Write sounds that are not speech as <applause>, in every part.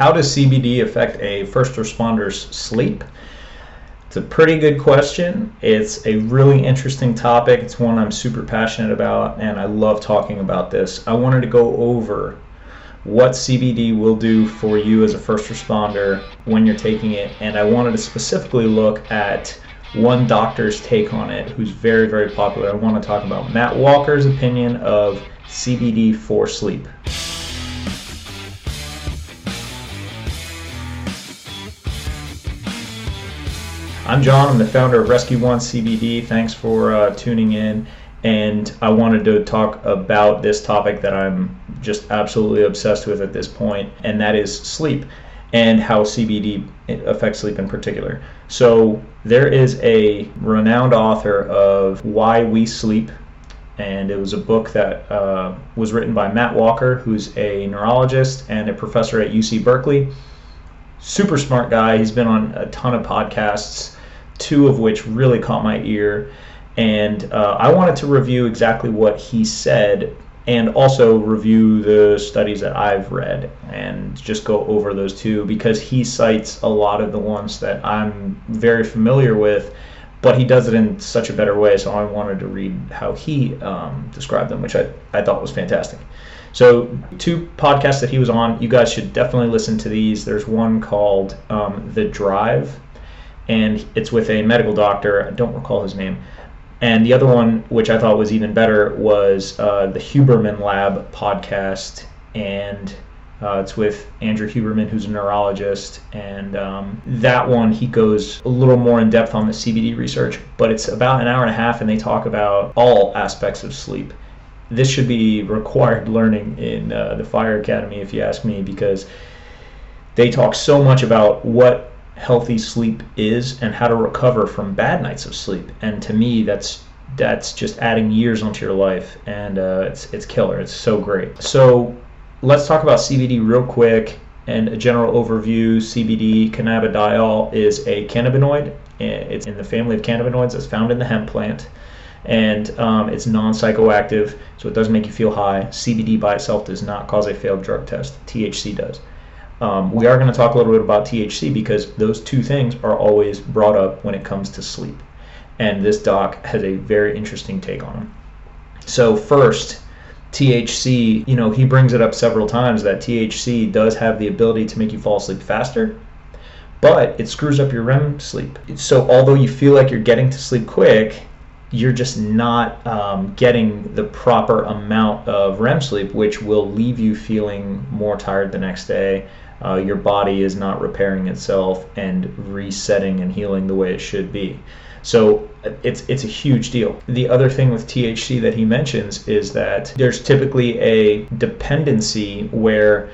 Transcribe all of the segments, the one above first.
How does CBD affect a first responder's sleep? It's a pretty good question. It's a really interesting topic. It's one I'm super passionate about, and I love talking about this. I wanted to go over what CBD will do for you as a first responder when you're taking it, and I wanted to specifically look at one doctor's take on it who's very, very popular. I want to talk about Matt Walker's opinion of CBD for sleep. I'm John. I'm the founder of Rescue One CBD. Thanks for uh, tuning in. And I wanted to talk about this topic that I'm just absolutely obsessed with at this point, and that is sleep and how CBD affects sleep in particular. So, there is a renowned author of Why We Sleep, and it was a book that uh, was written by Matt Walker, who's a neurologist and a professor at UC Berkeley. Super smart guy. He's been on a ton of podcasts two of which really caught my ear. And uh, I wanted to review exactly what he said and also review the studies that I've read and just go over those two because he cites a lot of the ones that I'm very familiar with, but he does it in such a better way. So I wanted to read how he um, described them, which I, I thought was fantastic. So, two podcasts that he was on, you guys should definitely listen to these. There's one called um, The Drive and it's with a medical doctor. I don't recall his name. And the other one, which I thought was even better, was uh, the Huberman Lab podcast, and uh, it's with Andrew Huberman, who's a neurologist. And um, that one, he goes a little more in depth on the CBD research, but it's about an hour and a half, and they talk about all aspects of sleep. This should be required <laughs> learning in uh, the Fire Academy, if you ask me, because they talk so much about what healthy sleep is and how to recover from bad nights of sleep. And to me, that's that's just adding years onto your life, and uh, it's it's killer. It's so great. So let's talk about CBD real quick and a general overview. CBD cannabidiol is a cannabinoid. It's in the family of cannabinoids that's found in the hemp plant. And um, it's non psychoactive, so it doesn't make you feel high. CBD by itself does not cause a failed drug test, THC does. Um, we are going to talk a little bit about THC because those two things are always brought up when it comes to sleep. And this doc has a very interesting take on them. So, first, THC, you know, he brings it up several times that THC does have the ability to make you fall asleep faster, but it screws up your REM sleep. So, although you feel like you're getting to sleep quick, you're just not um, getting the proper amount of REM sleep, which will leave you feeling more tired the next day uh, your body is not repairing itself and resetting and healing the way it should be. So it's it's a huge deal. The other thing with THC that he mentions is that there's typically a dependency where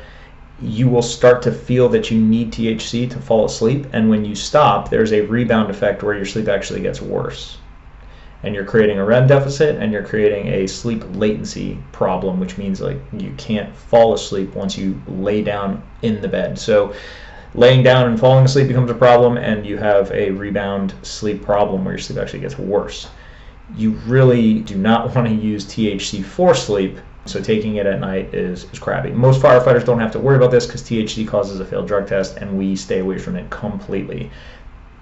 you will start to feel that you need THC to fall asleep and when you stop there's a rebound effect where your sleep actually gets worse and you're creating a REM deficit and you're creating a sleep latency problem, which means like you can't fall asleep once you lay down in the bed. So laying down and falling asleep becomes a problem, and you have a rebound sleep problem where your sleep actually gets worse. You really do not <laughs> want to use THC for sleep. So taking it at night is, is crappy. Most firefighters don't have to worry about this because THC causes a failed drug test and we stay away from it completely.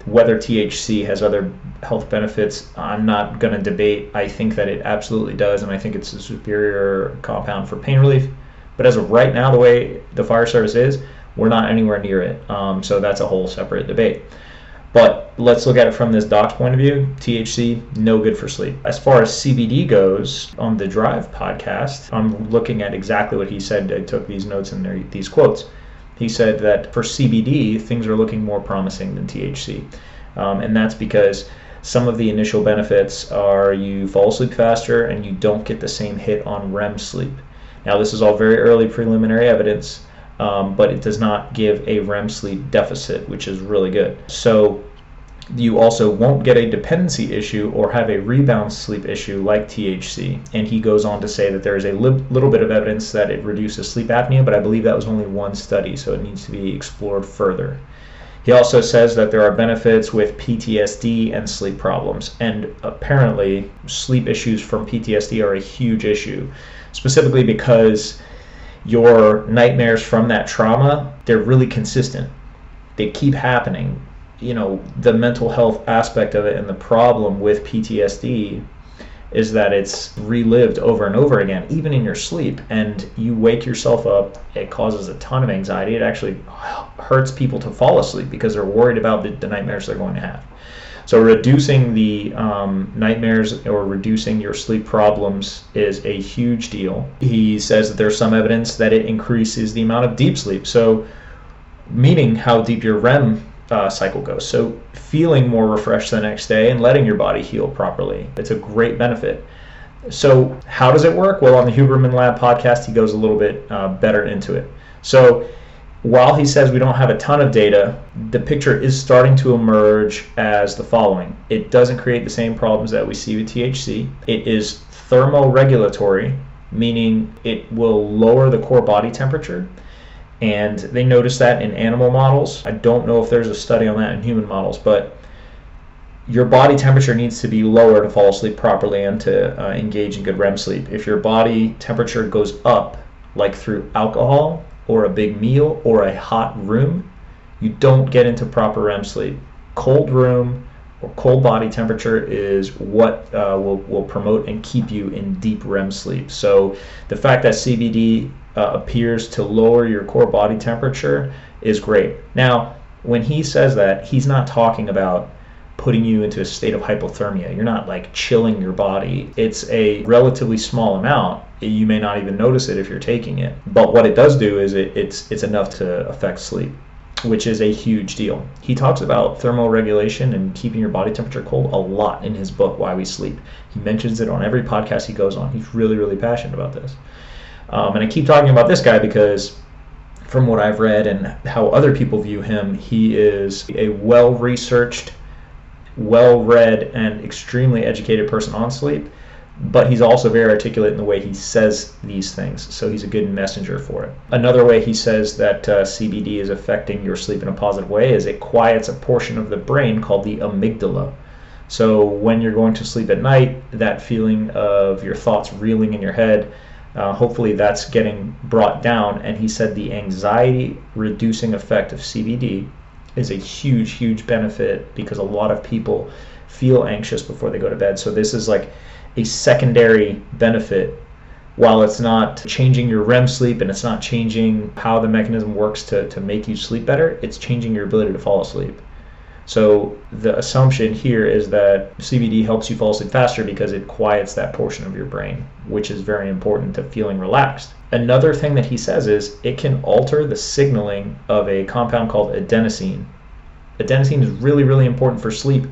Whether THC has other health benefits, I'm not going to debate. I think that it absolutely does, and I think it's a superior compound for pain relief. But as of right now, the way the fire service is, we're not anywhere near it. Um, so that's a whole separate debate. But let's look at it from this doc's point of view. THC, no good for sleep. As far as CBD goes, on the Drive podcast, I'm looking at exactly what he said. I took these notes and these quotes he said that for CBD, things are looking more promising than THC. Um, and that's because some of the initial benefits are you fall asleep faster and you don't get the same hit on REM sleep. Now, this is all very early preliminary evidence, um, but it does not give a REM sleep deficit, which is really good. So, you also won't get a dependency issue or have a rebound sleep issue like THC. And he goes on to say that there is a li- little bit of evidence that it reduces sleep apnea, but I believe that was only one study, so it needs to be explored further. He also says that there are benefits with PTSD and sleep problems, and apparently, sleep issues from PTSD are a huge issue, specifically because your nightmares from that trauma, they're really consistent. They keep happening. You know, the mental health aspect of it and the problem with PTSD is that it's relived over and over again, even in your sleep. And you wake yourself up, it causes a ton of anxiety. It actually hurts people to fall asleep because they're worried about the, the nightmares they're going to have. So reducing the um, nightmares or reducing your sleep problems is a huge deal. He says that there's some evidence that it increases the amount of deep sleep. So meaning how deep your REM uh, cycle goes. So feeling more refreshed the next day and letting your body heal properly. It's a great benefit. So how does it work? Well, on the Huberman Lab podcast, he goes a little bit uh, better into it. So while he says we don't have a ton of data, the picture is starting to emerge as the following. It doesn't create the same problems that we see with THC. It is thermoregulatory, meaning it will lower the core body temperature. And they noticed that in animal models. I don't know if there's a study on that in human models, but your body temperature needs to be lower to fall asleep properly and to uh, engage in good REM sleep. If your body temperature goes up, like through alcohol, or a big meal or a hot room, you don't get into proper REM sleep. Cold room or cold body temperature is what uh, will, will promote and keep you in deep REM sleep. So the fact that CBD uh, appears to lower your core body temperature is great. Now, when he says that, he's not talking about putting you into a state of hypothermia. You're not like chilling your body. It's a relatively small amount. You may not even notice it if you're taking it. But what it does do is it, it's it's enough to affect sleep, which is a huge deal. He talks about thermal regulation and keeping your body temperature cold a lot in his book Why We Sleep. He mentions it on every podcast he goes on. He's really really passionate about this. Um, and I keep talking about this guy because from what I've read and how other people view him, he is a well researched well read and extremely educated person on sleep, but he's also very articulate in the way he says these things. So he's a good messenger for it. Another way he says that uh, CBD is affecting your sleep in a positive way is it quiets a portion of the brain called the amygdala. So when you're going to sleep at night, that feeling of your thoughts reeling in your head, uh, hopefully that's getting brought down. And he said the anxiety reducing effect of CBD is a huge, huge benefit because a lot of people feel anxious before they go to bed. So this is like a secondary benefit while it's not changing your REM sleep and it's not changing how the mechanism works to, to make you sleep better, it's changing your ability to fall asleep. So the assumption here is that CBD helps you fall asleep faster because it quiets that portion of your brain, which is very important to feeling relaxed. Another thing that he says is it can alter the signaling of a compound called adenosine. Adenosine is really, really important for sleep.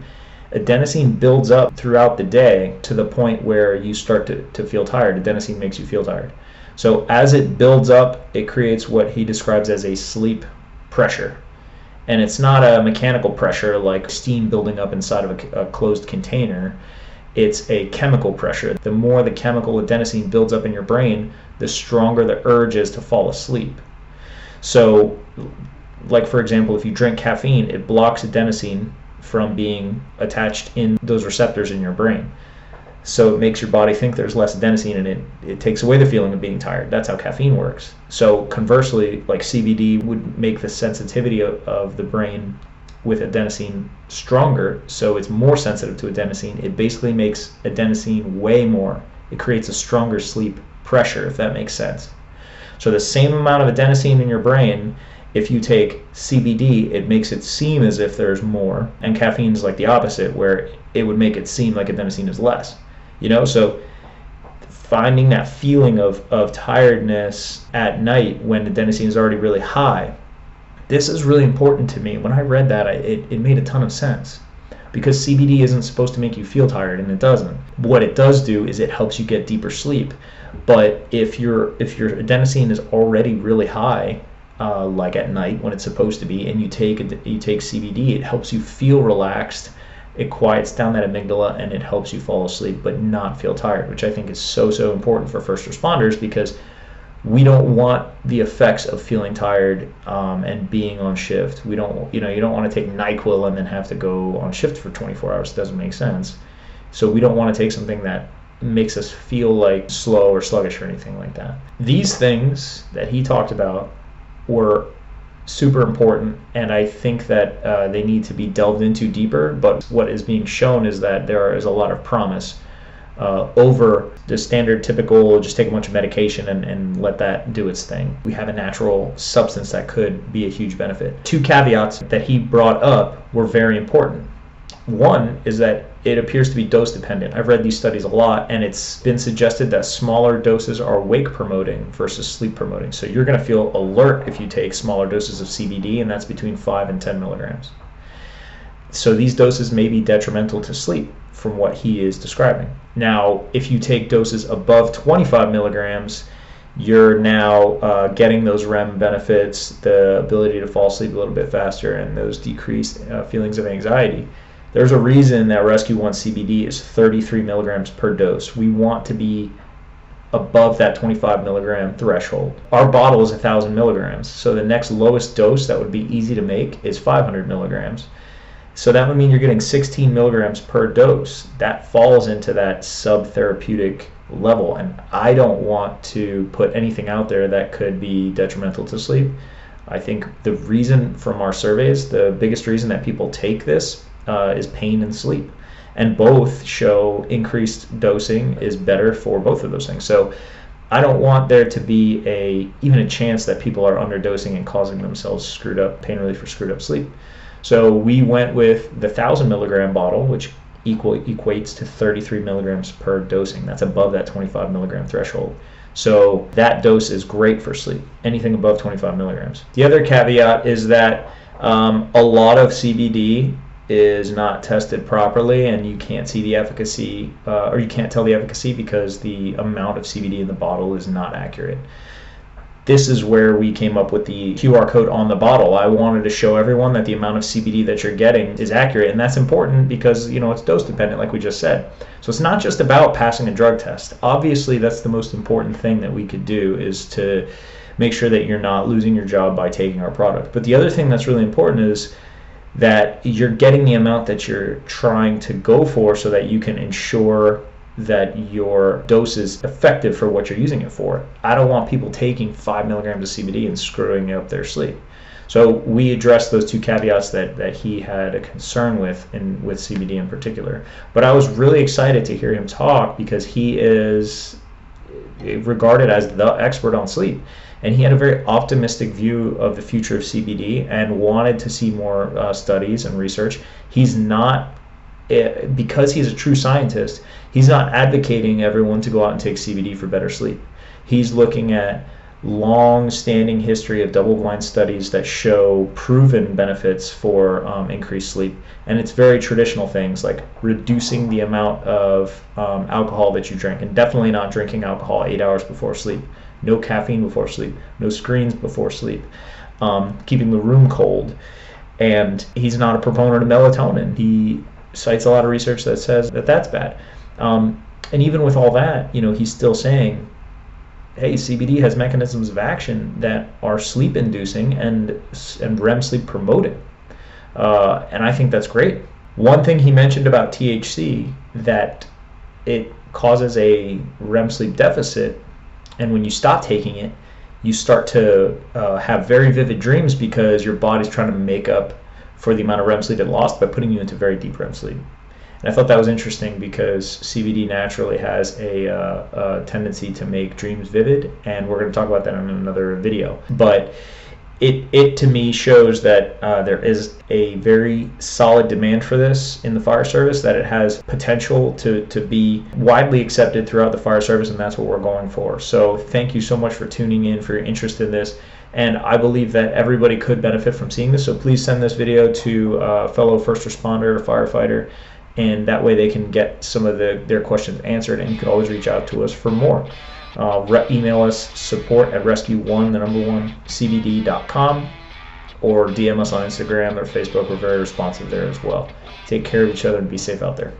Adenosine builds up throughout the day to the point where you start to, to feel tired. Adenosine makes you feel tired. So as it builds up, it creates what he describes as a sleep pressure and it's not a mechanical pressure like steam building up inside of a, a, closed container. It's a chemical pressure. The more the chemical adenosine builds up in your brain, the stronger the urge is to fall asleep. So, like for example, if you drink caffeine, it blocks adenosine from being attached in those receptors in your brain so it makes your body think there's less adenosine and it, it takes away the feeling of being tired. That's how caffeine works. So conversely like cbd would make the sensitivity of, of the brain with adenosine stronger so it's more sensitive to adenosine. It basically makes adenosine way more. It creates a stronger sleep pressure if that makes sense. So the same amount of adenosine in your brain if you take CBD, it makes it seem as if there's more, and caffeine is like the opposite, where it would make it seem like adenosine is less you know? So finding that feeling of, of tiredness at night when adenosine is already really high this is really important to me. When i read that I, it, it made a ton of sense. Because cbd isn't supposed to make you feel tired and it doesn't. What it does do is it helps you get deeper sleep. But if your if your adenosine is already really high uh, like at night when it's supposed to be and you take you take cbd it helps you feel relaxed it quiets down that amygdala and it helps you fall asleep but not feel tired, which I think is so, so important for first responders because we don't want the effects of feeling tired um, and being on shift. We don't, you know, you don't want to take NyQuil and then have to go on shift for 24 hours. It doesn't make sense. So we don't want to take something that makes us feel like slow or sluggish or anything like that. These things that he talked about were super important, and I think that uh, they need to be delved into deeper. But what is being shown is that there is a lot of promise uh, over the standard typical just take a bunch of medication and, and let that do its thing. We have a natural substance that could be a huge benefit. Two caveats that he brought up were very important. One is that it appears to be dose dependent. I've read these studies a lot, and it's been suggested that smaller doses are wake promoting versus sleep promoting. So you're going to feel alert if you take smaller doses of CBD, and that's between 5 and 10 milligrams. So these doses may be detrimental to sleep from what he is describing. Now, if you take doses above 25 milligrams, you're now uh, getting those REM benefits, the ability to fall asleep a little bit faster, and those decreased uh, feelings of anxiety. There's a reason that Rescue One CBD is 33 milligrams per dose. We want to be above that 25 milligram threshold. Our bottle is 1,000 milligrams, so the next lowest dose that would be easy to make is 500 milligrams. So that would mean you're getting 16 milligrams per dose. That falls into that subtherapeutic level, and I don't want to put anything out there that could be detrimental to sleep. I think the reason from our surveys, the biggest reason that people take this uh, is pain and sleep. And both show increased dosing is better for both of those things. So I don't want there to be a even a chance that people are underdosing and causing themselves screwed up pain relief or screwed up sleep. So we went with the thousand milligram bottle, which equal equates to 33 milligrams per dosing. That's above that 25 milligram threshold. So that dose is great for sleep. Anything above 25 milligrams. The other caveat is that um, a lot of CBD is not tested properly and you can't see the efficacy uh, or you can't tell the efficacy because the amount of CBD in the bottle is not accurate. This is where we came up with the QR code on the bottle. I wanted to show everyone that the amount of CBD that you're getting is accurate and that's important because you know it's dose dependent like we just said. So it's not just about passing a drug test. Obviously that's the most important thing that we could do is to make sure that you're not losing your job by taking our product. But the other thing that's really important is that you're getting the amount that you're trying to go for so that you can ensure that your dose is effective for what you're using it for. I don't want people taking five milligrams of CBD and screwing up their sleep. So we addressed those two caveats that, that he had a concern with in with CBD in particular. But I was really excited to hear him talk because he is regarded as the expert on sleep and he had a very optimistic view of the future of CBD and wanted to see more uh, studies and research. He's not eh, because he's a true scientist. He's not advocating everyone to go out and take CBD for better sleep. He's looking at long-standing history of double-blind studies that show proven benefits for um, increased sleep, and it's very traditional things like reducing the amount of um, alcohol that you drink, and definitely not drinking alcohol eight hours before sleep no caffeine before sleep, no screens before sleep, um, keeping the room cold. And he's not a proponent of melatonin. He cites a lot of research that says that that's bad. Um, and even with all that, you know, he's still saying, hey, CBD has mechanisms of action that are sleep inducing and, and REM sleep promoting. Uh, and I think that's great. One thing he mentioned about THC that it causes a REM sleep deficit and when you stop taking it, you start to uh, have very vivid dreams because your body's trying to make up for the amount of REM sleep it lost by putting you into very deep REM sleep. And I thought that was interesting because CBD naturally has a, uh, a tendency to make dreams vivid, and we're going to talk about that in another video. But it, it to me shows that uh, there is a very solid demand for this in the fire service, that it has potential to, to be widely accepted throughout the fire service, and that's what we're going for. So, thank you so much for tuning in, for your interest in this. And I believe that everybody could benefit from seeing this. So, please send this video to a fellow first responder or firefighter, and that way they can get some of the, their questions answered. And you can always reach out to us for more. Uh, email us support at rescue1, the number one, cbd.com, or DM us on Instagram or Facebook. We're very responsive there as well. Take care of each other and be safe out there.